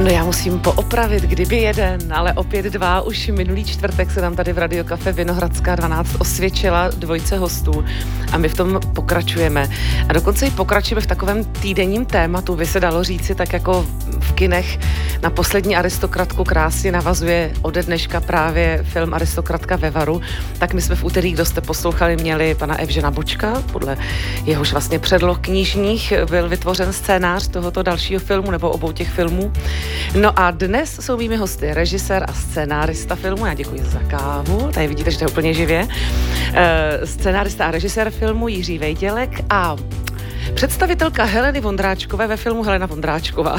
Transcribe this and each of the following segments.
No já musím poopravit, kdyby jeden, ale opět dva. Už minulý čtvrtek se nám tady v Radio Vinohradská 12 osvědčila dvojce hostů a my v tom pokračujeme. A dokonce i pokračujeme v takovém týdenním tématu, by se dalo říci, tak jako v kinech na poslední aristokratku krásně navazuje ode dneška právě film Aristokratka ve Varu. Tak my jsme v úterý, kdo jste poslouchali, měli pana Evžena Bočka, podle jehož vlastně předloh knižních byl vytvořen scénář tohoto dalšího filmu nebo obou těch filmů. No a dnes jsou mými hosty režisér a scénárista filmu, já děkuji za kávu, tady vidíte, že to je úplně živě, uh, scénárista a režisér filmu Jiří Vejdělek a Představitelka Heleny Vondráčkové ve filmu Helena Vondráčková.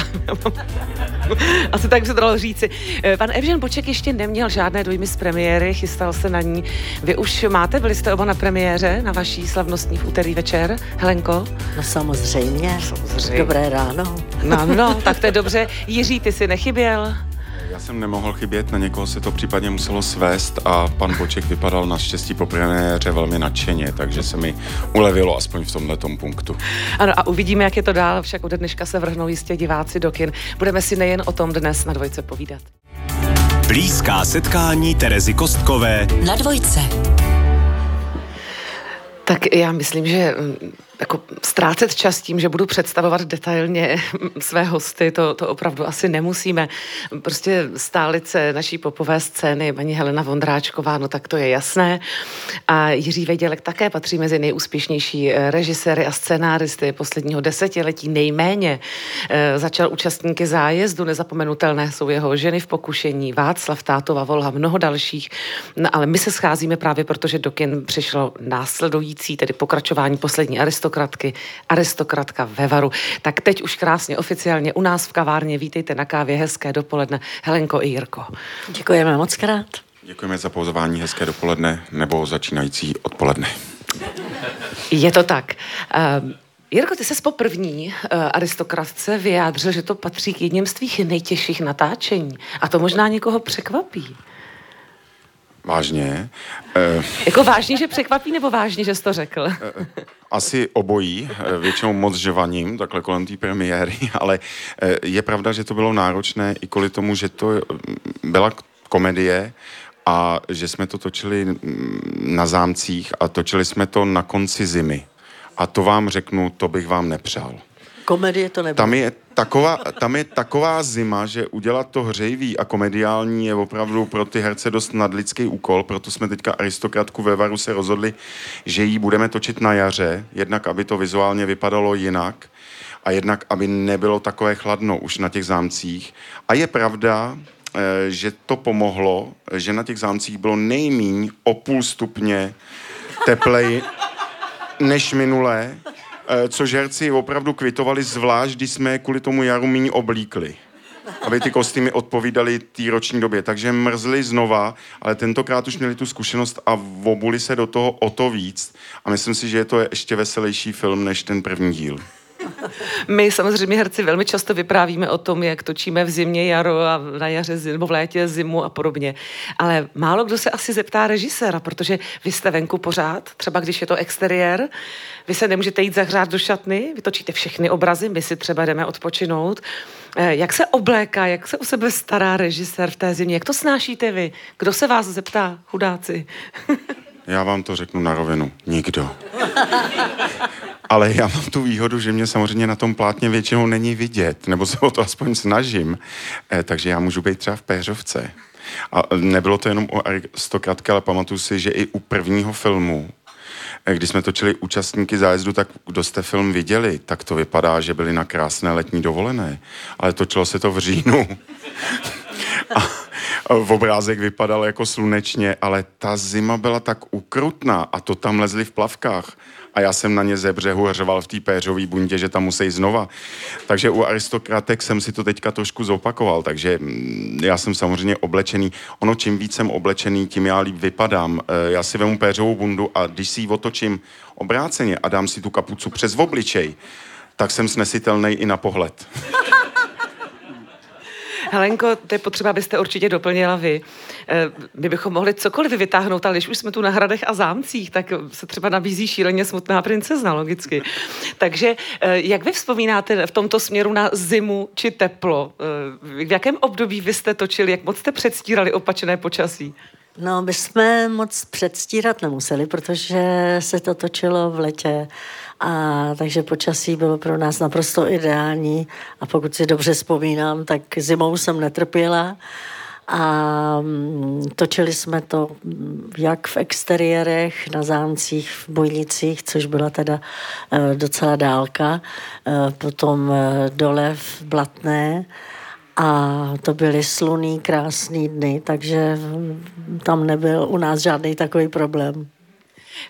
Asi tak se to dalo říci. Eh, pan Evžen Boček ještě neměl žádné dojmy z premiéry, chystal se na ní. Vy už máte, byli jste oba na premiéře, na vaší slavnostní v úterý večer, Helenko? No samozřejmě. samozřejmě. Dobré ráno. No, no, tak to je dobře. Jiří, ty si nechyběl? Já jsem nemohl chybět, na někoho se to případně muselo svést a pan Boček vypadal naštěstí po premiéře velmi nadšeně, takže se mi ulevilo aspoň v tomhle punktu. Ano a uvidíme, jak je to dál, však ode dneška se vrhnou jistě diváci do kin. Budeme si nejen o tom dnes na dvojce povídat. Blízká setkání Terezy Kostkové na dvojce. Tak já myslím, že mm, jako ztrácet čas tím, že budu představovat detailně své hosty, to, to opravdu asi nemusíme. Prostě stálice naší popové scény, paní Helena Vondráčková, no tak to je jasné. A Jiří Vedělek také patří mezi nejúspěšnější eh, režiséry a scénáristy posledního desetiletí nejméně. E, začal účastníky zájezdu, nezapomenutelné jsou jeho ženy v pokušení, Václav Tátova, Volha, mnoho dalších. No, ale my se scházíme právě proto, že do kin přišlo následující, tedy pokračování poslední aristokracie aristokratky, aristokratka ve Varu. Tak teď už krásně oficiálně u nás v kavárně. Vítejte na kávě, hezké dopoledne. Helenko i Jirko. Děkujeme moc krát. Děkujeme za pozvání, hezké dopoledne nebo začínající odpoledne. Je to tak. Uh, Jirko, ty se po první uh, aristokratce vyjádřil, že to patří k jedním z tvých nejtěžších natáčení. A to možná někoho překvapí. Vážně? Uh, jako vážně, že překvapí, nebo vážně, že jsi to řekl? Uh, asi obojí, většinou moc žvaním, takhle kolem té premiéry, ale je pravda, že to bylo náročné i kvůli tomu, že to byla komedie a že jsme to točili na zámcích a točili jsme to na konci zimy. A to vám řeknu, to bych vám nepřál. Komedie to nebylo. Tam je, taková, tam je taková zima, že udělat to hřejivý a komediální je opravdu pro ty herce dost nadlidský úkol, proto jsme teďka aristokratku ve Varu se rozhodli, že ji budeme točit na jaře, jednak aby to vizuálně vypadalo jinak a jednak aby nebylo takové chladno už na těch zámcích. A je pravda, eh, že to pomohlo, že na těch zámcích bylo nejmíň o půl stupně teplej než minulé což herci opravdu kvitovali, zvlášť když jsme kvůli tomu jaru méně oblíkli aby ty kostýmy odpovídaly té roční době. Takže mrzli znova, ale tentokrát už měli tu zkušenost a obuli se do toho o to víc. A myslím si, že je to ještě veselější film než ten první díl. My samozřejmě herci velmi často vyprávíme o tom, jak točíme v zimě jaro a na jaře nebo v létě zimu a podobně. Ale málo kdo se asi zeptá režiséra, protože vy jste venku pořád, třeba když je to exteriér, vy se nemůžete jít zahřát do šatny, vy točíte všechny obrazy, my si třeba jdeme odpočinout. Eh, jak se obléká, jak se o sebe stará režisér v té zimě? Jak to snášíte vy? Kdo se vás zeptá, chudáci? Já vám to řeknu na rovinu. Nikdo. Ale já mám tu výhodu, že mě samozřejmě na tom plátně většinou není vidět, nebo se o to aspoň snažím. Eh, takže já můžu být třeba v péřovce. A nebylo to jenom o aristokratky, ale pamatuju si, že i u prvního filmu, eh, když jsme točili účastníky zájezdu, tak kdo jste film viděli, tak to vypadá, že byli na krásné letní dovolené. Ale točilo se to v říjnu. A v obrázek vypadal jako slunečně, ale ta zima byla tak ukrutná a to tam lezli v plavkách a já jsem na ně ze břehu řval v té péřové bundě, že tam musí znova. Takže u aristokratek jsem si to teďka trošku zopakoval, takže mm, já jsem samozřejmě oblečený. Ono, čím víc jsem oblečený, tím já líp vypadám. E, já si vemu péřovou bundu a když si ji otočím obráceně a dám si tu kapucu přes obličej, tak jsem snesitelný i na pohled. Helenko, to je potřeba, abyste určitě doplnila vy. Eh, my bychom mohli cokoliv vytáhnout, ale když už jsme tu na hradech a zámcích, tak se třeba nabízí šíleně smutná princezna, logicky. Takže eh, jak vy vzpomínáte v tomto směru na zimu či teplo? Eh, v jakém období vy jste točili, jak moc jste předstírali opačné počasí? No, my jsme moc předstírat nemuseli, protože se to točilo v letě a takže počasí bylo pro nás naprosto ideální. A pokud si dobře vzpomínám, tak zimou jsem netrpěla. A mm, točili jsme to jak v exteriérech, na zámcích, v Bojlicích, což byla teda e, docela dálka, e, potom e, dole v Blatné. A to byly sluný, krásný dny, takže tam nebyl u nás žádný takový problém.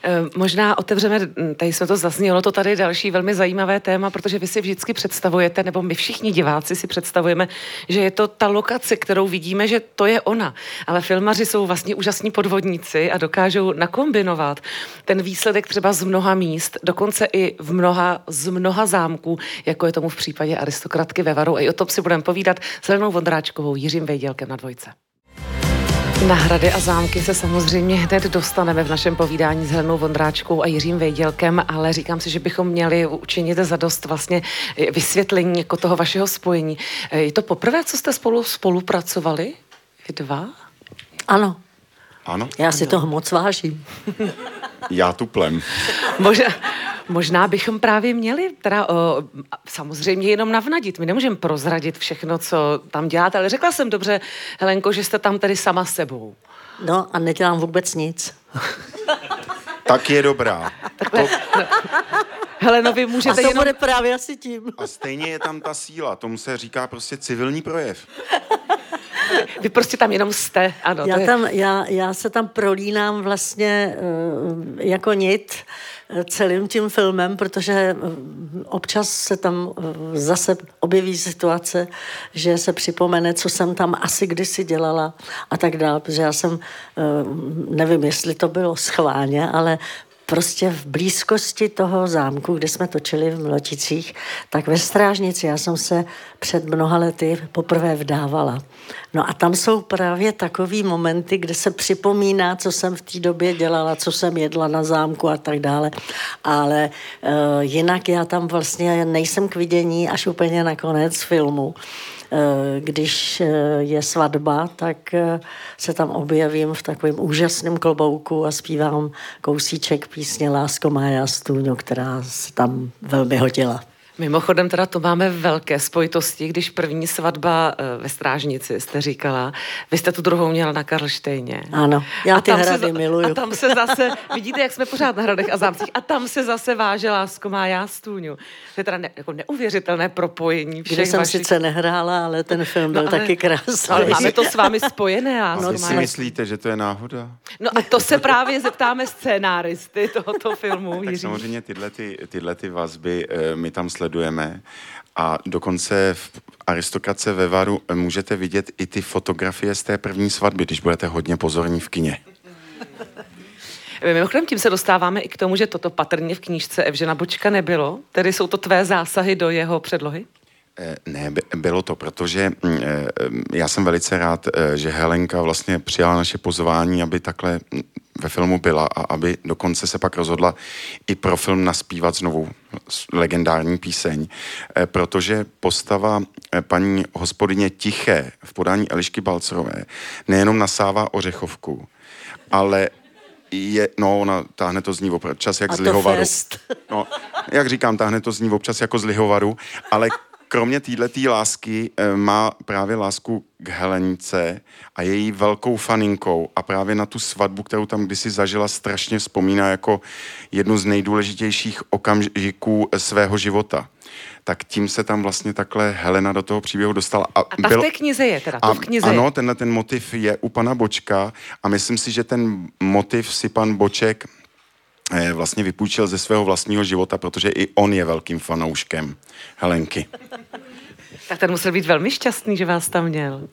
Eh, možná otevřeme, tady jsme to zaznělo, to tady další velmi zajímavé téma, protože vy si vždycky představujete, nebo my všichni diváci si představujeme, že je to ta lokace, kterou vidíme, že to je ona. Ale filmaři jsou vlastně úžasní podvodníci a dokážou nakombinovat ten výsledek třeba z mnoha míst, dokonce i v mnoha, z mnoha zámků, jako je tomu v případě aristokratky ve Varu. A i o tom si budeme povídat s Helenou Vondráčkovou, Jiřím Vejdělkem na dvojce. Na hrady a zámky se samozřejmě hned dostaneme v našem povídání s Helenou Vondráčkou a Jiřím Vejdělkem, ale říkám si, že bychom měli učinit za dost vlastně vysvětlení jako toho vašeho spojení. Je to poprvé, co jste spolu spolupracovali? Vy dva? Ano. Ano? Já si toho moc vážím. Já tuplem. Možná, možná bychom právě měli teda o, samozřejmě jenom navnadit. My nemůžeme prozradit všechno, co tam děláte, ale řekla jsem dobře, Helenko, že jste tam tedy sama sebou. No a nedělám vůbec nic. tak je dobrá. Takhle, to... Heleno, vy můžete a to jenom... bude právě asi tím. A stejně je tam ta síla, tomu se říká prostě civilní projev. Vy prostě tam jenom jste, ano. Já, je... tam, já, já se tam prolínám vlastně uh, jako nit eh, celým tím filmem, protože uh, občas se tam zase objeví situace, že se připomene, co jsem tam asi kdysi dělala a tak dále, protože já jsem, nevím, jestli to bylo schválně, ale prostě v blízkosti toho zámku, kde jsme točili v Mloticích, tak ve Strážnici já jsem se před mnoha lety poprvé vdávala. No a tam jsou právě takový momenty, kde se připomíná, co jsem v té době dělala, co jsem jedla na zámku a tak dále. Ale uh, jinak já tam vlastně nejsem k vidění až úplně na konec filmu. Eh, když eh, je svatba, tak se tam objevím v takovém úžasném klobouku a zpívám kousíček písně Lásko má já stůňu, která se tam velmi hodila. Mimochodem teda to máme velké spojitosti, když první svatba ve Strážnici jste říkala, vy jste tu druhou měla na Karlštejně. Ano, já a ty hrady se, miluju. A tam se zase, vidíte, jak jsme pořád na hradech a zámcích, a tam se zase váže Lásko má já stůňu. To je teda ne, jako neuvěřitelné propojení všech Kde jsem vašich... sice nehrála, ale ten film byl no, ale, taky krásný. Ale máme to s vámi spojené. A no, vy si myslíte, že to je náhoda? No a to se právě zeptáme scénáristy tohoto filmu. tak samozřejmě tyhle, ty, tyhle ty vazby eh, my tam sledujeme a dokonce v Aristokrace ve Varu můžete vidět i ty fotografie z té první svatby, když budete hodně pozorní v kině. Mimochodem tím se dostáváme i k tomu, že toto patrně v knížce Evžena Bočka nebylo. Tedy jsou to tvé zásahy do jeho předlohy? Eh, ne, bylo to, protože mm, eh, já jsem velice rád, eh, že Helenka vlastně přijala naše pozvání, aby takhle mm, ve filmu byla a aby dokonce se pak rozhodla i pro film naspívat znovu legendární píseň, protože postava paní hospodyně Tiché v podání Elišky Balcerové nejenom nasává ořechovku, ale je, no, ona táhne to z ní občas jak z lihovaru. No, jak říkám, táhne to z ní občas jako z lihovaru, ale kromě této lásky eh, má právě lásku k Helenice a její velkou faninkou a právě na tu svatbu, kterou tam kdysi zažila, strašně vzpomíná jako jednu z nejdůležitějších okamžiků svého života tak tím se tam vlastně takhle Helena do toho příběhu dostala. A, a ta byl, v té knize je teda, to a, v knize Ano, je. tenhle ten motiv je u pana Bočka a myslím si, že ten motiv si pan Boček eh, vlastně vypůjčil ze svého vlastního života, protože i on je velkým fanouškem Helenky. tak ten musel být velmi šťastný, že vás tam měl.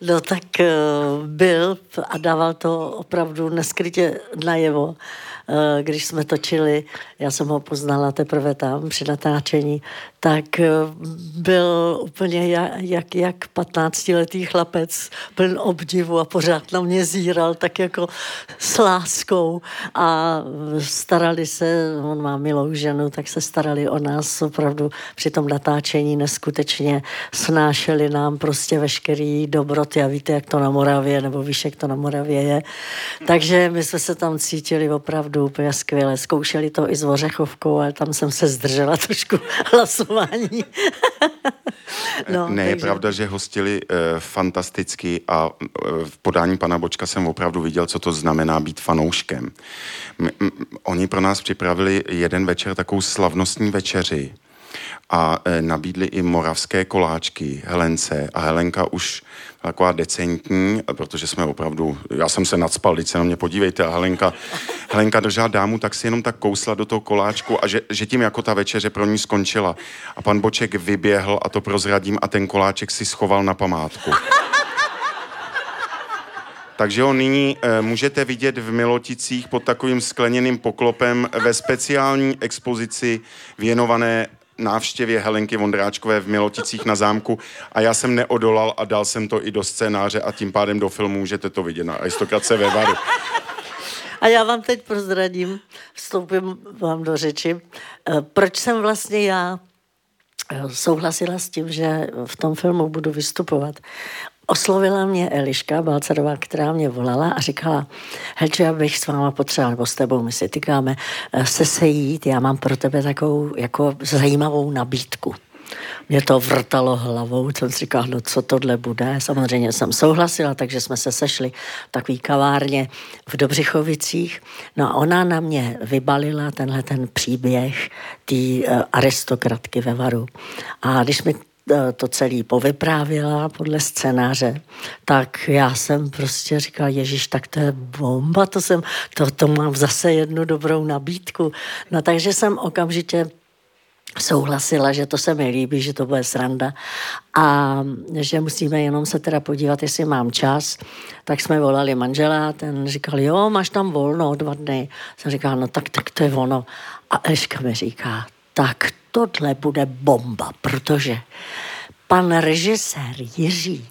No tak uh, byl a dával to opravdu neskrytě najevo. Eh, když jsme točili, já jsem ho poznala teprve tam při natáčení, tak eh, byl úplně jak, jak 15-letý chlapec, pln obdivu a pořád na mě zíral tak jako s láskou. A starali se, on má milou ženu, tak se starali o nás opravdu při tom natáčení neskutečně. Snášeli nám prostě veškerý dobroty a víte, jak to na Moravě, nebo víš, jak to na Moravě je. Takže my jsme se tam cítili opravdu úplně skvěle. Zkoušeli to i s Ořechovkou, ale tam jsem se zdržela trošku hlasování. no, ne, takže... je pravda, že hostili uh, fantasticky a uh, v podání pana Bočka jsem opravdu viděl, co to znamená být fanouškem. M- m- oni pro nás připravili jeden večer takovou slavnostní večeři a e, nabídli i moravské koláčky Helence a Helenka už taková decentní, protože jsme opravdu, já jsem se nadspal, teď se na mě podívejte a Helenka, Helenka držela dámu, tak si jenom tak kousla do toho koláčku a že, že tím jako ta večeře pro ní skončila. A pan Boček vyběhl a to prozradím a ten koláček si schoval na památku. Takže ho nyní e, můžete vidět v Miloticích pod takovým skleněným poklopem ve speciální expozici věnované návštěvě Helenky Vondráčkové v Miloticích na zámku a já jsem neodolal a dal jsem to i do scénáře a tím pádem do filmu můžete to vidět na Aristokrace ve Varu. A já vám teď prozradím, vstoupím vám do řeči, eh, proč jsem vlastně já eh, souhlasila s tím, že v tom filmu budu vystupovat. Oslovila mě Eliška Balcarová, která mě volala a říkala, Helče, já bych s váma potřebovala, nebo s tebou, my si tykáme, eh, se sejít, já mám pro tebe takovou jako zajímavou nabídku. Mě to vrtalo hlavou, jsem si říkala, no co tohle bude. Samozřejmě jsem souhlasila, takže jsme se sešli v takový kavárně v Dobřichovicích. No a ona na mě vybalila tenhle ten příběh té uh, aristokratky ve Varu. A když mi to celý povyprávěla podle scénáře, tak já jsem prostě říkala, Ježíš, tak to je bomba, to, jsem, to, to mám zase jednu dobrou nabídku. No takže jsem okamžitě souhlasila, že to se mi líbí, že to bude sranda a že musíme jenom se teda podívat, jestli mám čas. Tak jsme volali manžela, ten říkal, jo, máš tam volno dva dny. Jsem říkala, no tak, tak to je ono. A Eška mi říká, tak tohle bude bomba, protože pan režisér Jiří,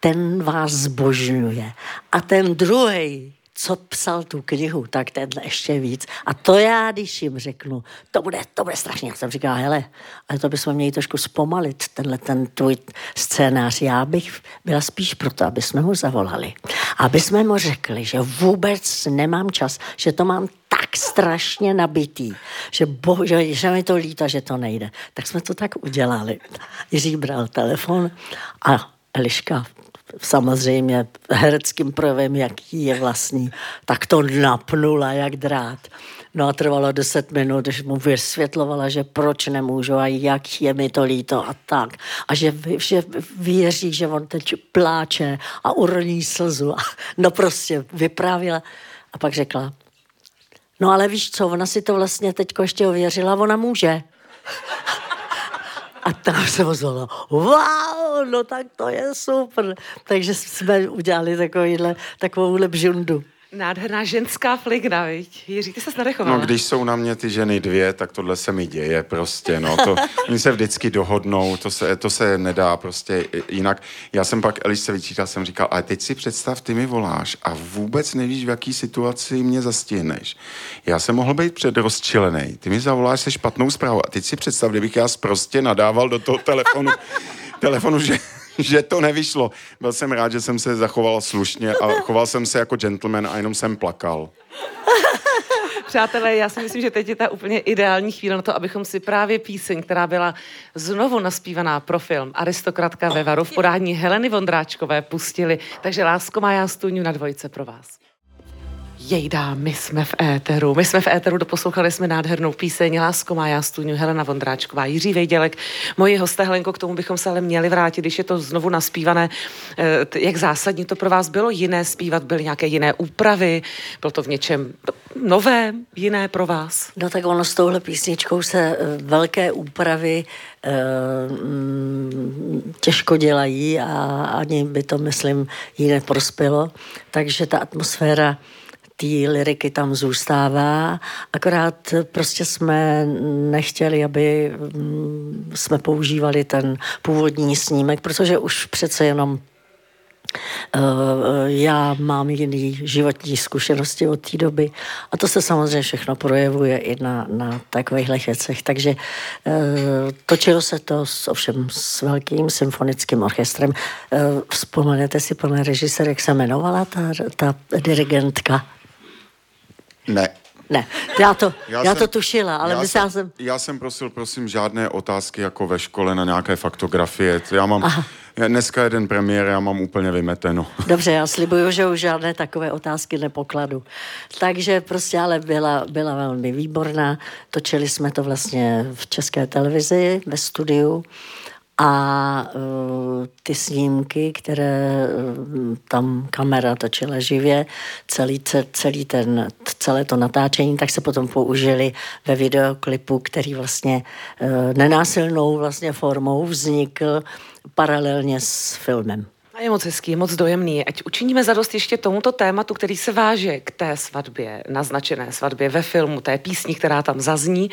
ten vás zbožňuje. A ten druhý, co psal tu knihu, tak tenhle ještě víc. A to já, když jim řeknu, to bude, to bude strašně. Já jsem říkal, hele, ale to bychom měli trošku zpomalit, tenhle ten tvůj scénář. Já bych byla spíš proto, aby jsme ho zavolali. Aby jsme mu řekli, že vůbec nemám čas, že to mám tak strašně nabitý, že, bohu, že, že mi to líta, že to nejde. Tak jsme to tak udělali. Jiří bral telefon a Eliška samozřejmě hereckým projevem, jaký je vlastní, tak to napnula jak drát. No a trvalo deset minut, když mu vysvětlovala, že proč nemůžu a jak je mi to líto a tak. A že, že věří, že on teď pláče a uroní slzu. No prostě vyprávila. A pak řekla, no ale víš co, ona si to vlastně teď ještě ověřila, ona může. A tam se ozvalo, wow, no tak to je super. Takže jsme udělali takovýhle, takovouhle bžundu. Nádherná ženská fligna, viď? Jiří, ty se nadechovala. No, když jsou na mě ty ženy dvě, tak tohle se mi děje prostě, no. To, oni se vždycky dohodnou, to se, to se nedá prostě jinak. Já jsem pak Elišce vyčítal, jsem říkal, ale teď si představ, ty mi voláš a vůbec nevíš, v jaký situaci mě zastihneš. Já jsem mohl být předrozčilený, ty mi zavoláš se špatnou zprávou a teď si představ, kdybych já prostě nadával do toho telefonu, telefonu, že že to nevyšlo. Byl jsem rád, že jsem se zachoval slušně a choval jsem se jako gentleman a jenom jsem plakal. Přátelé, já si myslím, že teď je ta úplně ideální chvíle na to, abychom si právě píseň, která byla znovu naspívaná pro film Aristokratka ve Varu v podání Heleny Vondráčkové pustili. Takže lásko má já stůňu na dvojce pro vás. Jejda, my jsme v éteru. My jsme v éteru, doposlouchali jsme nádhernou píseň Lásko má já stůňu, Helena Vondráčková, Jiří Vejdělek, moji hosté Helenko, k tomu bychom se ale měli vrátit, když je to znovu naspívané. Eh, jak zásadní to pro vás bylo jiné zpívat, byly nějaké jiné úpravy, bylo to v něčem nové, jiné pro vás? No tak ono s touhle písničkou se eh, velké úpravy eh, mm, těžko dělají a ani by to, myslím, jí neprospělo. Takže ta atmosféra té liriky tam zůstává, akorát prostě jsme nechtěli, aby mm, jsme používali ten původní snímek, protože už přece jenom Eh, já mám jiný životní zkušenosti od té doby a to se samozřejmě všechno projevuje i na, na takovýchhle věcech. Takže eh, točilo se to s, ovšem s velkým symfonickým orchestrem. Eh, vzpomenete si, pane režisér, jak se jmenovala ta, ta dirigentka? Ne. Ne, já to, já, já jsem, to tušila, ale já myslela jsem... Já jsem prosil, prosím, žádné otázky jako ve škole na nějaké faktografie. Já mám... Aha Dneska jeden premiér, já mám úplně vymeteno. Dobře, já slibuju, že už žádné takové otázky nepokladu. Takže prostě ale byla, byla velmi výborná. Točili jsme to vlastně v české televizi, ve studiu a uh, ty snímky, které uh, tam kamera točila živě, celý, celý ten, celé to natáčení, tak se potom použili ve videoklipu, který vlastně uh, nenásilnou vlastně formou vznikl paralelně s filmem. A je moc hezký, moc dojemný. Ať učiníme zadost ještě tomuto tématu, který se váže k té svatbě, naznačené svatbě ve filmu, té písni, která tam zazní,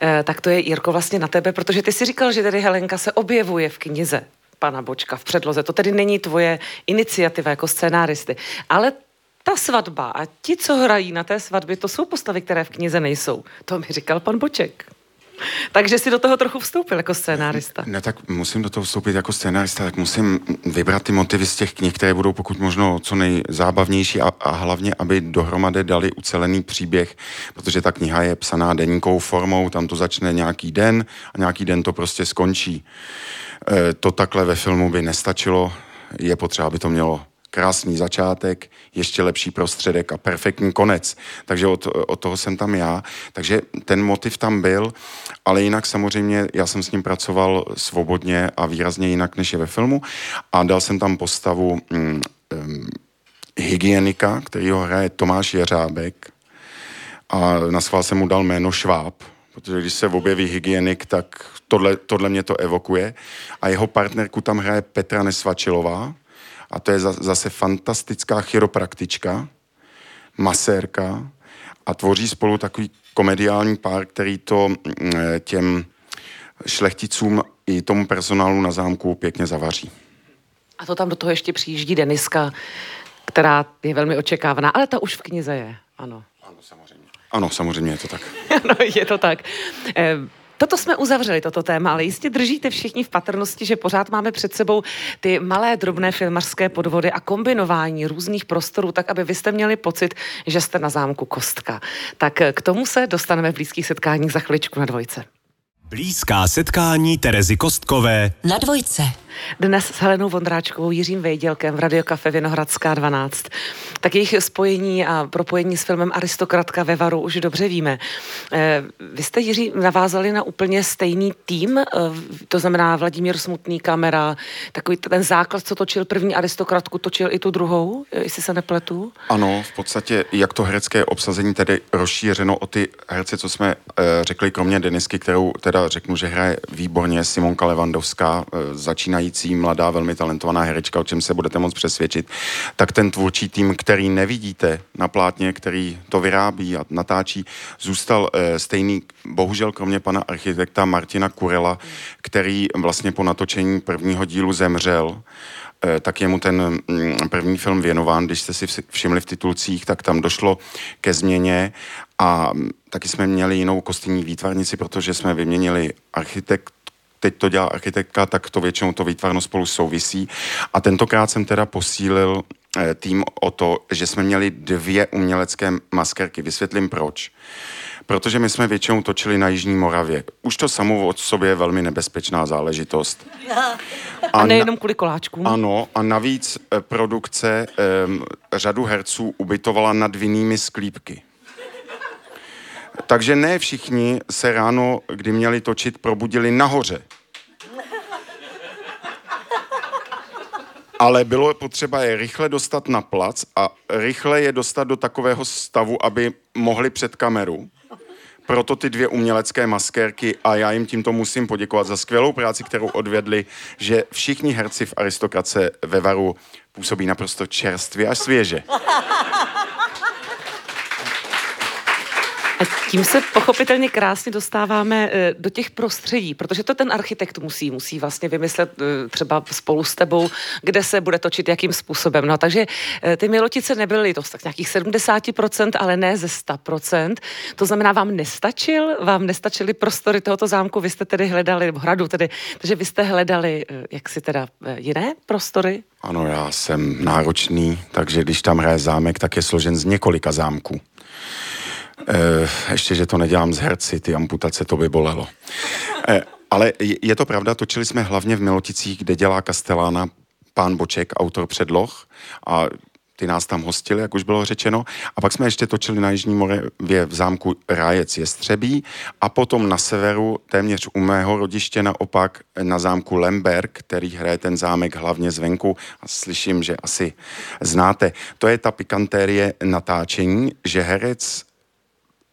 eh, tak to je Jirko vlastně na tebe, protože ty si říkal, že tedy Helenka se objevuje v knize pana Bočka v předloze. To tedy není tvoje iniciativa jako scénáristy, ale ta svatba a ti, co hrají na té svatbě, to jsou postavy, které v knize nejsou. To mi říkal pan Boček. Takže si do toho trochu vstoupil jako scénárista. Ne, tak musím do toho vstoupit jako scénárista, tak musím vybrat ty motivy z těch knih, které budou pokud možno co nejzábavnější a, a hlavně, aby dohromady dali ucelený příběh, protože ta kniha je psaná denníkou formou, tam to začne nějaký den a nějaký den to prostě skončí. E, to takhle ve filmu by nestačilo, je potřeba, aby to mělo krásný začátek, ještě lepší prostředek a perfektní konec. Takže od, od toho jsem tam já. Takže ten motiv tam byl, ale jinak samozřejmě já jsem s ním pracoval svobodně a výrazně jinak, než je ve filmu. A dal jsem tam postavu mm, um, hygienika, který ho hraje Tomáš Jeřábek. A na schvál jsem mu dal jméno Šváb, protože když se objeví hygienik, tak tohle, tohle mě to evokuje. A jeho partnerku tam hraje Petra Nesvačilová, a to je zase fantastická chiropraktička, masérka a tvoří spolu takový komediální pár, který to mm, těm šlechticům i tomu personálu na zámku pěkně zavaří. A to tam do toho ještě přijíždí Deniska, která je velmi očekávaná, ale ta už v knize je, ano. Ano, samozřejmě. Ano, samozřejmě je to tak. ano, je to tak. Eh, Toto jsme uzavřeli, toto téma, ale jistě držíte všichni v patrnosti, že pořád máme před sebou ty malé, drobné filmařské podvody a kombinování různých prostorů, tak aby vy jste měli pocit, že jste na zámku Kostka. Tak k tomu se dostaneme v blízkých setkáních za chviličku na dvojce. Blízká setkání Terezy Kostkové na dvojce. Dnes s Helenou Vondráčkovou, Jiřím Vejdělkem v Radiokafe Vinohradská 12. Tak jejich spojení a propojení s filmem Aristokratka ve Varu už dobře víme. Eh, vy jste, Jiří, navázali na úplně stejný tým, eh, to znamená Vladimír Smutný kamera, takový ten základ, co točil první Aristokratku, točil i tu druhou, eh, jestli se nepletu? Ano, v podstatě jak to herecké obsazení tedy rozšířeno o ty herce, co jsme řekli, kromě Denisky, kterou teda řeknu, že hraje výborně Simonka Levandovská, začínají začínající mladá, velmi talentovaná herečka, o čem se budete moc přesvědčit, tak ten tvůrčí tým, který nevidíte na plátně, který to vyrábí a natáčí, zůstal e, stejný, bohužel kromě pana architekta Martina Kurela, který vlastně po natočení prvního dílu zemřel. eh, tak je mu ten mm, první film věnován. Když jste si všimli v titulcích, tak tam došlo ke změně a mm, taky jsme měli jinou kostýmní výtvarnici, protože jsme vyměnili architekt teď to dělá architektka, tak to většinou to výtvarno spolu souvisí. A tentokrát jsem teda posílil eh, tým o to, že jsme měli dvě umělecké maskerky. Vysvětlím proč. Protože my jsme většinou točili na Jižní Moravě. Už to samo od sobě je velmi nebezpečná záležitost. A, a nejenom kvůli koláčkům. Ano, a navíc eh, produkce um, řadu herců ubytovala nad vinnými sklípky. Takže ne všichni se ráno, kdy měli točit, probudili nahoře. Ale bylo potřeba je rychle dostat na plac a rychle je dostat do takového stavu, aby mohli před kameru. Proto ty dvě umělecké maskérky a já jim tímto musím poděkovat za skvělou práci, kterou odvedli, že všichni herci v aristokrace ve Varu působí naprosto čerstvě a svěže. Tím se pochopitelně krásně dostáváme eh, do těch prostředí, protože to ten architekt musí, musí vlastně vymyslet eh, třeba spolu s tebou, kde se bude točit, jakým způsobem. No takže eh, ty Milotice nebyly to tak nějakých 70%, ale ne ze 100%. To znamená, vám nestačil, vám nestačily prostory tohoto zámku, vy jste tedy hledali, hradu tedy, takže vy jste hledali, jak si teda jiné prostory? Ano, já jsem náročný, takže když tam hraje zámek, tak je složen z několika zámků. E, ještě, že to nedělám z herci, ty amputace, to by bolelo. E, ale je to pravda, točili jsme hlavně v Miloticích, kde dělá Kastelána pán Boček, autor předloh a ty nás tam hostili, jak už bylo řečeno. A pak jsme ještě točili na Jižní Moravě v zámku Rájec Jestřebí a potom na severu, téměř u mého rodiště naopak, na zámku Lemberg, který hraje ten zámek hlavně zvenku. A slyším, že asi znáte. To je ta pikantérie natáčení, že herec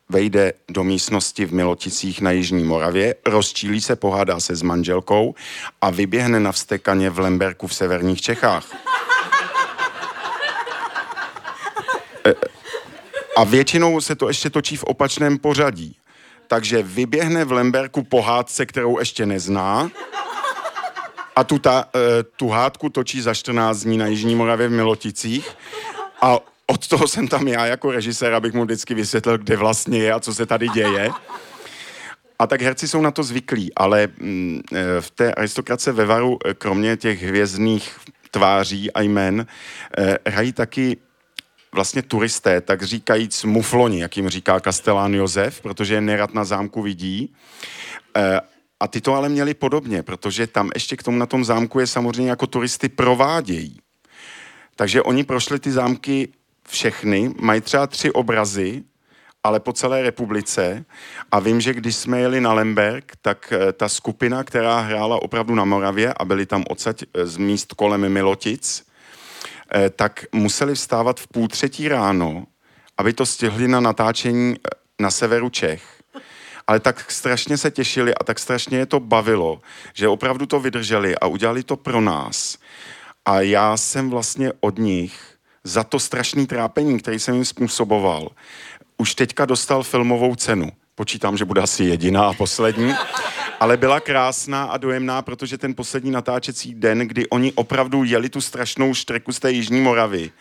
vejde do místnosti v Miloticích na Jižní Moravě, rozčílí se, pohádá se s manželkou a vyběhne na vstekaně v Lemberku v severních Čechách. E, a většinou se to ještě točí v opačném pořadí. Takže vyběhne v Lemberku pohádce, kterou ještě nezná, a tu, ta, e, tu hádku točí za 14 dní na Jižní Moravě v Miloticích a od toho jsem tam já jako režisér, abych mu vždycky vysvětlil, kde vlastně je a co se tady děje. A tak herci jsou na to zvyklí, ale mm, e, v té aristokrace ve Varu, e, kromě těch hvězdných tváří a jmen, e, hrají taky vlastně turisté, tak říkajíc mufloni, jak jim říká Kastelán Josef, protože je nerad na zámku vidí. A ty to ale měli podobně, protože tam ještě k tomu na tom zámku je samozřejmě jako turisty provádějí. Takže oni prošli ty zámky všechny, mají třeba tři obrazy, ale po celé republice. A vím, že když jsme jeli na Lemberg, tak eh, ta skupina, která hrála opravdu na Moravě a byli tam odsaď eh, z míst kolem Milotic, eh, tak museli vstávat v půl třetí ráno, aby to stihli na natáčení na severu Čech. Ale tak strašně se těšili a tak strašně je to bavilo, že opravdu to vydrželi a udělali to pro nás. A já jsem vlastně od nich za to strašný trápení, který jsem jim způsoboval, už teďka dostal filmovou cenu. Počítám, že bude asi jediná a poslední. Ale byla krásná a dojemná, protože ten poslední natáčecí den, kdy oni opravdu jeli tu strašnou štreku z té Jižní Moravy,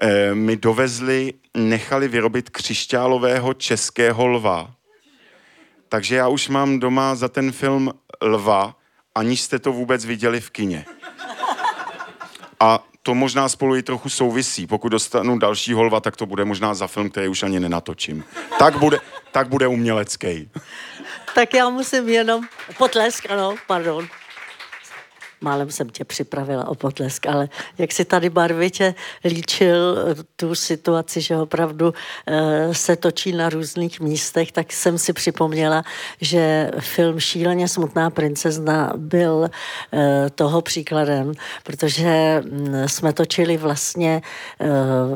eh, mi dovezli, nechali vyrobit křišťálového českého lva. Takže já už mám doma za ten film lva, aniž jste to vůbec viděli v kině. A to možná spolu i trochu souvisí. Pokud dostanu další holva, tak to bude možná za film, který už ani nenatočím. Tak bude, tak bude umělecký. Tak já musím jenom potlesk, ano, pardon málem jsem tě připravila o potlesk, ale jak si tady barvitě líčil eh, tu situaci, že opravdu eh, se točí na různých místech, tak jsem si připomněla, že film Šíleně smutná princezna byl eh, toho příkladem, protože mm, jsme točili vlastně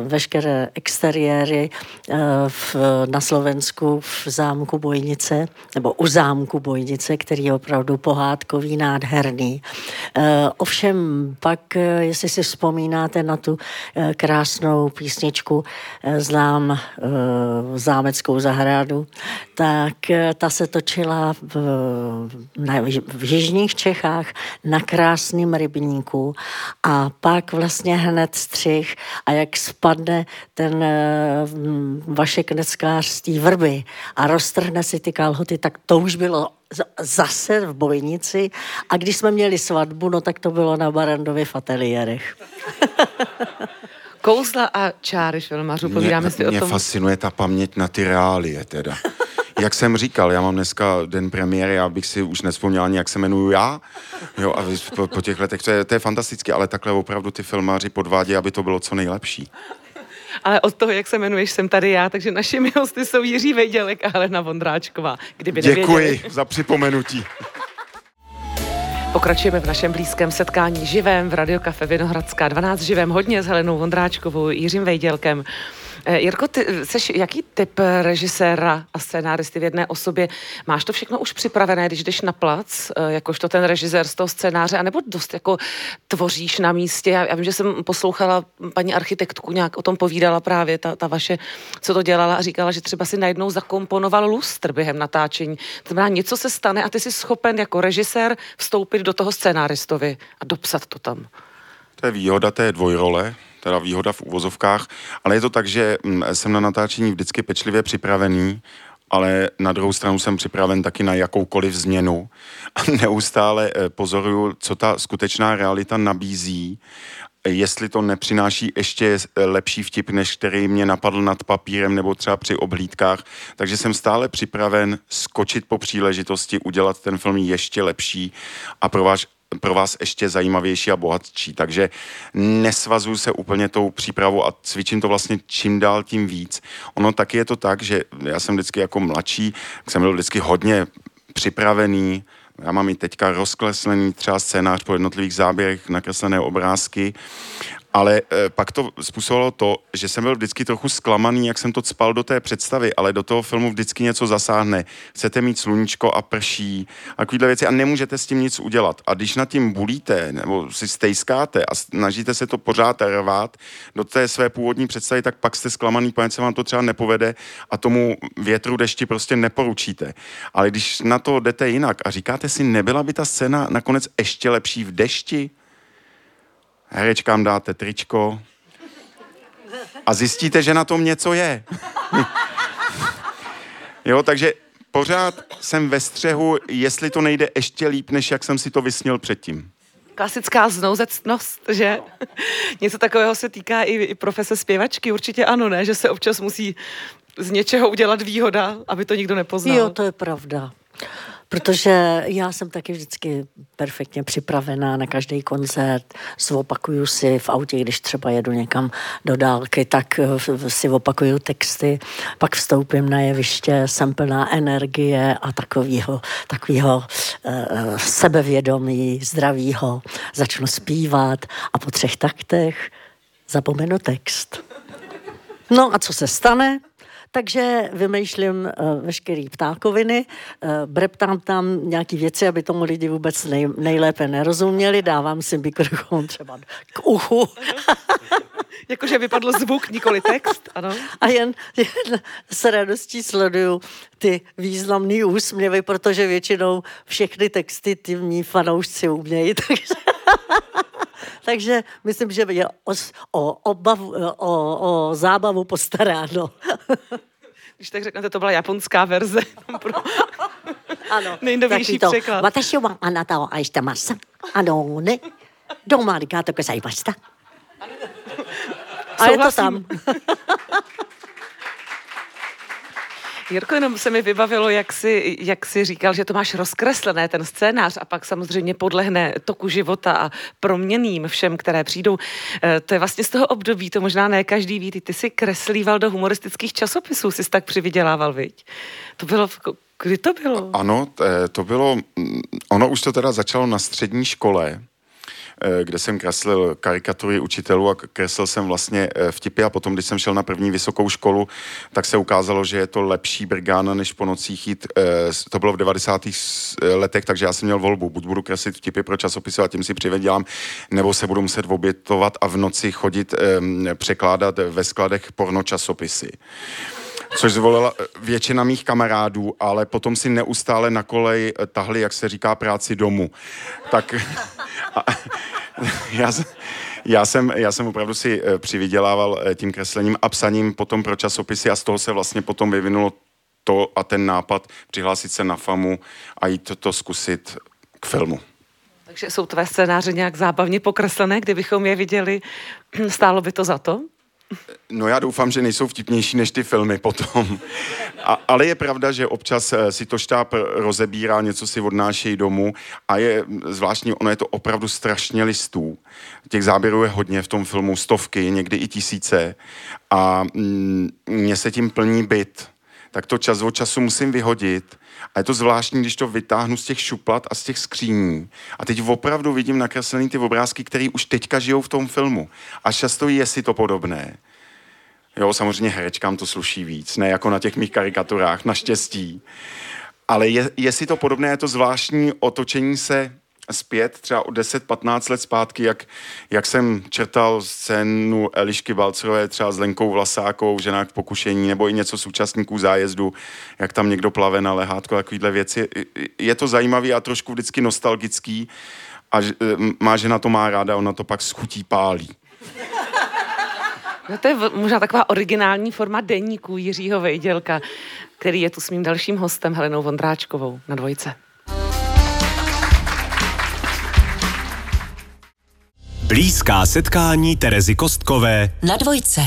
veškeré exteriéry na Slovensku v zámku Bojnice, nebo u zámku Bojnice, který je opravdu pohádkový, nádherný. Eh, ovšem pak, eh, jestli si vzpomínáte na tu eh, krásnou písničku Znám zámeckou zahradu, tak ta se točila v, na, v jižních Čechách na krásném rybníku a pak vlastně hned střih a jak spadne ten Vašek Neckář z té vrby a roztrhne si ty kalhoty, tak to už bylo zase v Bojnici a když jsme měli svatbu, no tak to bylo na Barandově v ateliérech. Kouzla a čáry filmařů, povídáme si o tom. Mě fascinuje ta paměť na ty reálie teda. Jak jsem říkal, já mám dneska den premiéry, já bych si už nespomněl ani, jak se jmenuju já. Jo, a po, po těch letech, to je, to je fantastické, ale takhle opravdu ty filmáři podvádí, aby to bylo co nejlepší ale od toho, jak se jmenuješ, jsem tady já, takže našimi hosty jsou Jiří Vejdělek a Helena Vondráčková. Kdyby Děkuji nevěděli. za připomenutí. Pokračujeme v našem blízkém setkání živém v Radiokafe Vinohradská 12 živém hodně s Helenou Vondráčkovou, Jiřím Vejdělkem. Eh, Jirko, ty jsi jaký typ režiséra a scénáristy v jedné osobě? Máš to všechno už připravené, když jdeš na plac, eh, jakožto ten režisér z toho scénáře, anebo dost jako tvoříš na místě? Já, já vím, že jsem poslouchala paní architektku, nějak o tom povídala právě ta, ta vaše, co to dělala a říkala, že třeba si najednou zakomponoval lustr během natáčení. To znamená, něco se stane a ty jsi schopen jako režisér vstoupit do toho scénáristovi a dopsat to tam. To je výhoda té dvojrole, teda výhoda v úvozovkách, ale je to tak, že mm, jsem na natáčení vždycky pečlivě připravený, ale na druhou stranu jsem připraven taky na jakoukoliv změnu a neustále eh, pozoruju, co ta skutečná realita nabízí, jestli to nepřináší ještě eh, lepší vtip, než který mě napadl nad papírem nebo třeba při obhlídkách. Takže jsem stále připraven skočit po příležitosti, udělat ten film ještě lepší a pro vás, pro vás ještě zajímavější a bohatší. Takže nesvazuju se úplně tou přípravou a cvičím to vlastně čím dál tím víc. Ono taky je to tak, že já jsem vždycky jako mladší, jsem byl vždycky hodně připravený, já mám i teďka rozkleslený třeba scénář po jednotlivých záběrech, nakreslené obrázky ale e, pak to způsobilo to, že jsem byl vždycky trochu zklamaný, jak jsem to spal do té představy, ale do toho filmu vždycky něco zasáhne. Chcete mít sluníčko a prší a takovéhle věci a nemůžete s tím nic udělat. A když nad tím bulíte nebo si stejskáte a snažíte se to pořád rvát do té své původní představy, tak pak jste zklamaný, protože se vám to třeba nepovede a tomu větru dešti prostě neporučíte. Ale když na to jdete jinak a říkáte si, nebyla by ta scéna nakonec ještě lepší v dešti, herečkám dáte tričko a zjistíte, že na tom něco je. jo, takže pořád jsem ve střehu, jestli to nejde ještě líp, než jak jsem si to vysnil předtím. Klasická znouzectnost, že? Něco takového se týká i, i profese zpěvačky, určitě ano, ne? Že se občas musí z něčeho udělat výhoda, aby to nikdo nepoznal. Jo, to je pravda. Protože já jsem taky vždycky perfektně připravená na každý koncert. Zopakuju si v autě, když třeba jedu někam do dálky, tak eh, si opakuju texty, pak vstoupím na jeviště, jsem plná energie a takového, takového uh, sebevědomí, zdravýho. Začnu zpívat a po třech taktech zapomenu text. No a co se stane? Takže vymýšlím uh, veškerý ptákoviny, uh, breptám tam nějaký věci, aby tomu lidi vůbec nej, nejlépe nerozuměli, dávám si mikrofon třeba k uchu. Jakože vypadl zvuk, nikoli text, ano. A jen, jen s radostí sleduju ty významné úsměvy, protože většinou všechny texty ty mní fanoušci umějí, takže... Takže myslím, že je o, o, obavu, e, o, o zábavu postaráno. Když tak řeknete, to byla japonská verze. ano, nejnovější to, překlad. Watashi wa anata o aishitemasu. Ano, ne. Doma, říkáte, že se A je to tam. Jirko, jenom se mi vybavilo, jak jsi, jak jsi říkal, že to máš rozkreslené, ten scénář, a pak samozřejmě podlehne toku života a proměným všem, které přijdou. E, to je vlastně z toho období, to možná ne každý ví. Ty, ty jsi kreslíval do humoristických časopisů, jsi tak přivydělával, viď? To bylo, kdy to bylo? Ano, to bylo, mm, ono už to teda začalo na střední škole, Eh, kde jsem kreslil karikatury učitelů a kreslil jsem vlastně eh, vtipy a potom, když jsem šel na první vysokou školu, tak se ukázalo, že je to lepší brigána, než po nocích jít. Eh, to bylo v 90. letech, takže já jsem měl volbu. Buď budu kreslit vtipy pro časopisy a tím si přivedělám, nebo se budu muset obětovat a v noci chodit překládat ve skladech porno časopisy což zvolila většina mých kamarádů, ale potom si neustále na kolej tahli, jak se říká, práci domů. Tak a, já, já, jsem, já jsem opravdu si eh, přivydělával eh, tím kreslením a psaním potom pro časopisy a z toho se vlastně potom vyvinulo to a ten nápad přihlásit se na FAMu a jít to, to zkusit k filmu. Takže jsou tvé scénáře nějak zábavně pokreslené, kdybychom je viděli, stálo by to za to? No já doufám, že nejsou vtipnější než ty filmy potom. A, ale je pravda, že občas eh, si to štáb rozebírá, něco si odnášejí domů a je zvláštní, ono je to opravdu strašně listů. Těch záběrů je hodně v tom filmu, stovky, někdy i tisíce a mm, mě se tím plní byt. Tak to čas od času musím vyhodit a je to zvláštní, když to vytáhnu z těch šuplat a z těch skříní. A teď opravdu vidím nakreslený ty obrázky, které už teďka žijou v tom filmu. A často je si to podobné. Jo, samozřejmě herečkám to sluší víc, ne jako na těch mých karikaturách, naštěstí. Ale je, jestli to podobné, je to zvláštní otočení se zpět, třeba o 10-15 let zpátky, jak, jak jsem čertal scénu Elišky Balcerové třeba s Lenkou Vlasákou, ženách v pokušení, nebo i něco z účastníků zájezdu, jak tam někdo plave na lehátko, takovýhle věci. Je to zajímavý a trošku vždycky nostalgický a má žena to má ráda, ona to pak schutí pálí. No to je možná taková originální forma deníků Jiřího Vejdělka, který je tu s mým dalším hostem Helenou Vondráčkovou na dvojce. Blízká setkání Terezy Kostkové na dvojce.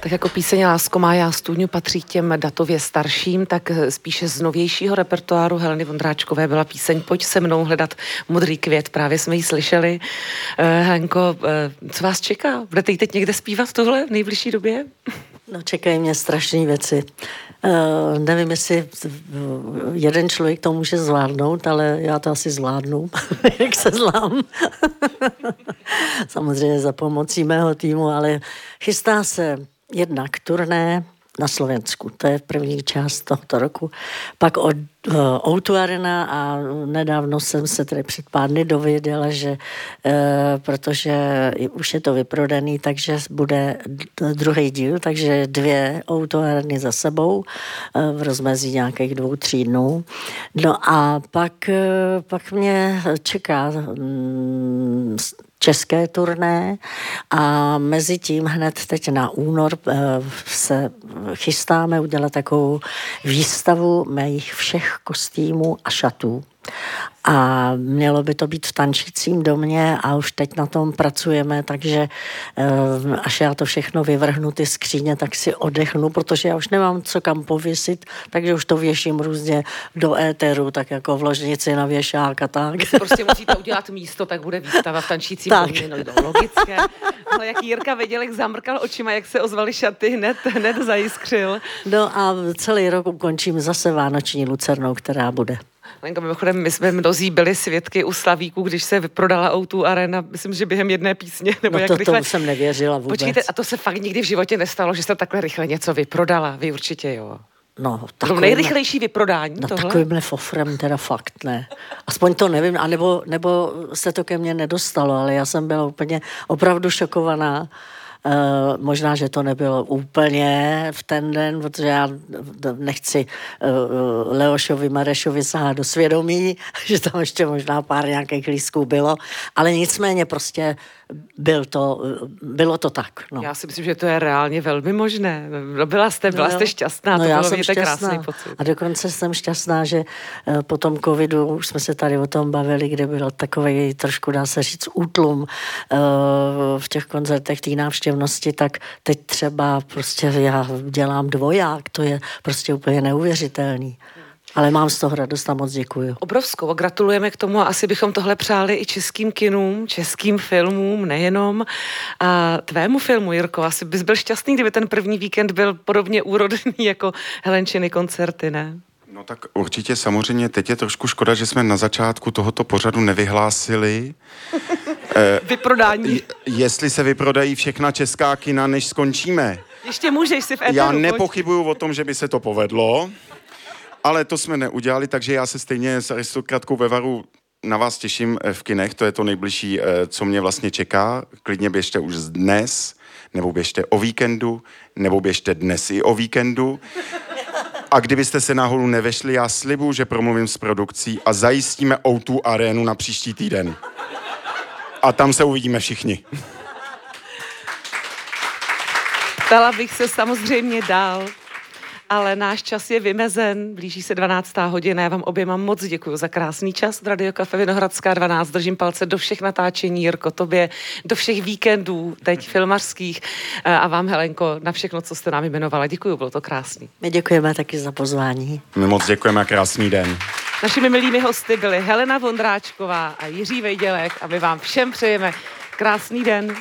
Tak jako píseň Lásko má já stůňu patří těm datově starším, tak spíše z novějšího repertoáru Heleny Vondráčkové byla píseň Pojď se mnou hledat modrý květ, právě jsme ji slyšeli. Eh, Henko, eh, co vás čeká? Budete jí teď někde zpívat tohle v nejbližší době? No čekají mě strašné věci. Uh, nevím, jestli jeden člověk to může zvládnout, ale já to asi zvládnu, jak se zlám. Samozřejmě za pomocí mého týmu, ale chystá se jednak turné, na Slovensku. To je první část tohoto roku. Pak od uh, Outu Arena a nedávno jsem se tedy před pár dny dověděla, že uh, protože už je to vyprodaný, takže bude druhý díl, takže dvě Outu Areny za sebou uh, v rozmezí nějakých dvou, tří dnů. No a pak, uh, pak mě čeká um, české turné a mezi tím hned teď na únor eh, se chystáme udělat takovou výstavu mých všech kostýmů a šatů a mělo by to být v tančícím domě a už teď na tom pracujeme, takže eh, až já to všechno vyvrhnu ty skříně, tak si odechnu, protože já už nemám co kam pověsit, takže už to věším různě do éteru, tak jako v ložnici na věšák a tak. Když prostě musíte udělat místo, tak bude výstava v tančícím tak. domě, no logické. Ale jak Jirka Vedělek zamrkal očima, jak se ozvaly šaty, hned, hned zajiskřil. No a celý rok ukončím zase Vánoční lucernou, která bude. Lenko, mimochodem, my jsme mnozí byli svědky u Slavíku, když se vyprodala Outu Arena, myslím, že během jedné písně. Nebo no jak to, rychle... to jsem nevěřila vůbec. Počkejte, a to se fakt nikdy v životě nestalo, že jste takhle rychle něco vyprodala. Vy určitě jo. No, takovým, nejrychlejší vyprodání no, tohle? takovýmhle fofrem teda fakt ne. Aspoň to nevím, anebo, nebo se to ke mně nedostalo, ale já jsem byla úplně opravdu šokovaná. Uh, možná, že to nebylo úplně v ten den, protože já nechci uh, Leošovi Marešovi sahat do svědomí, že tam ještě možná pár nějakých lísků bylo, ale nicméně prostě byl to, bylo to tak. No. Já si myslím, že to je reálně velmi možné. Byla jste, byla no, jste šťastná, no, to já bylo jsem šťastná. krásný pocit. A dokonce jsem šťastná, že po tom covidu, už jsme se tady o tom bavili, kde byl takový trošku, dá se říct, útlum v těch koncertech té návštěvnosti, tak teď třeba prostě já dělám dvoják, to je prostě úplně neuvěřitelný. Ale mám z toho radost a moc děkuji. Obrovskou. Gratulujeme k tomu a asi bychom tohle přáli i českým kinům, českým filmům, nejenom. A tvému filmu, Jirko, asi bys byl šťastný, kdyby ten první víkend byl podobně úrodný jako Helenčiny koncerty, ne? No tak určitě samozřejmě teď je trošku škoda, že jsme na začátku tohoto pořadu nevyhlásili. eh, Vyprodání. Jestli se vyprodají všechna česká kina, než skončíme. Ještě můžeš si v eteru, Já nepochybuju o tom, že by se to povedlo. Ale to jsme neudělali, takže já se stejně s aristokratkou ve Varu na vás těším eh, v kinech, to je to nejbližší, eh, co mě vlastně čeká. Klidně běžte už dnes, nebo běžte o víkendu, nebo běžte dnes i o víkendu. A kdybyste se náhodou nevešli, já slibuju, že promluvím s produkcí a zajistíme O2 arénu na příští týden. A tam se uvidíme všichni. Ptala bych se samozřejmě dál ale náš čas je vymezen, blíží se 12. hodina. Já vám oběma moc děkuji za krásný čas v Radio Cafe Vinohradská 12. Držím palce do všech natáčení, Jirko, tobě, do všech víkendů, teď filmařských a vám, Helenko, na všechno, co jste nám jmenovala. Děkuji, bylo to krásný. My děkujeme taky za pozvání. My moc děkujeme a krásný den. Našimi milými hosty byly Helena Vondráčková a Jiří Vejdělek a my vám všem přejeme krásný den.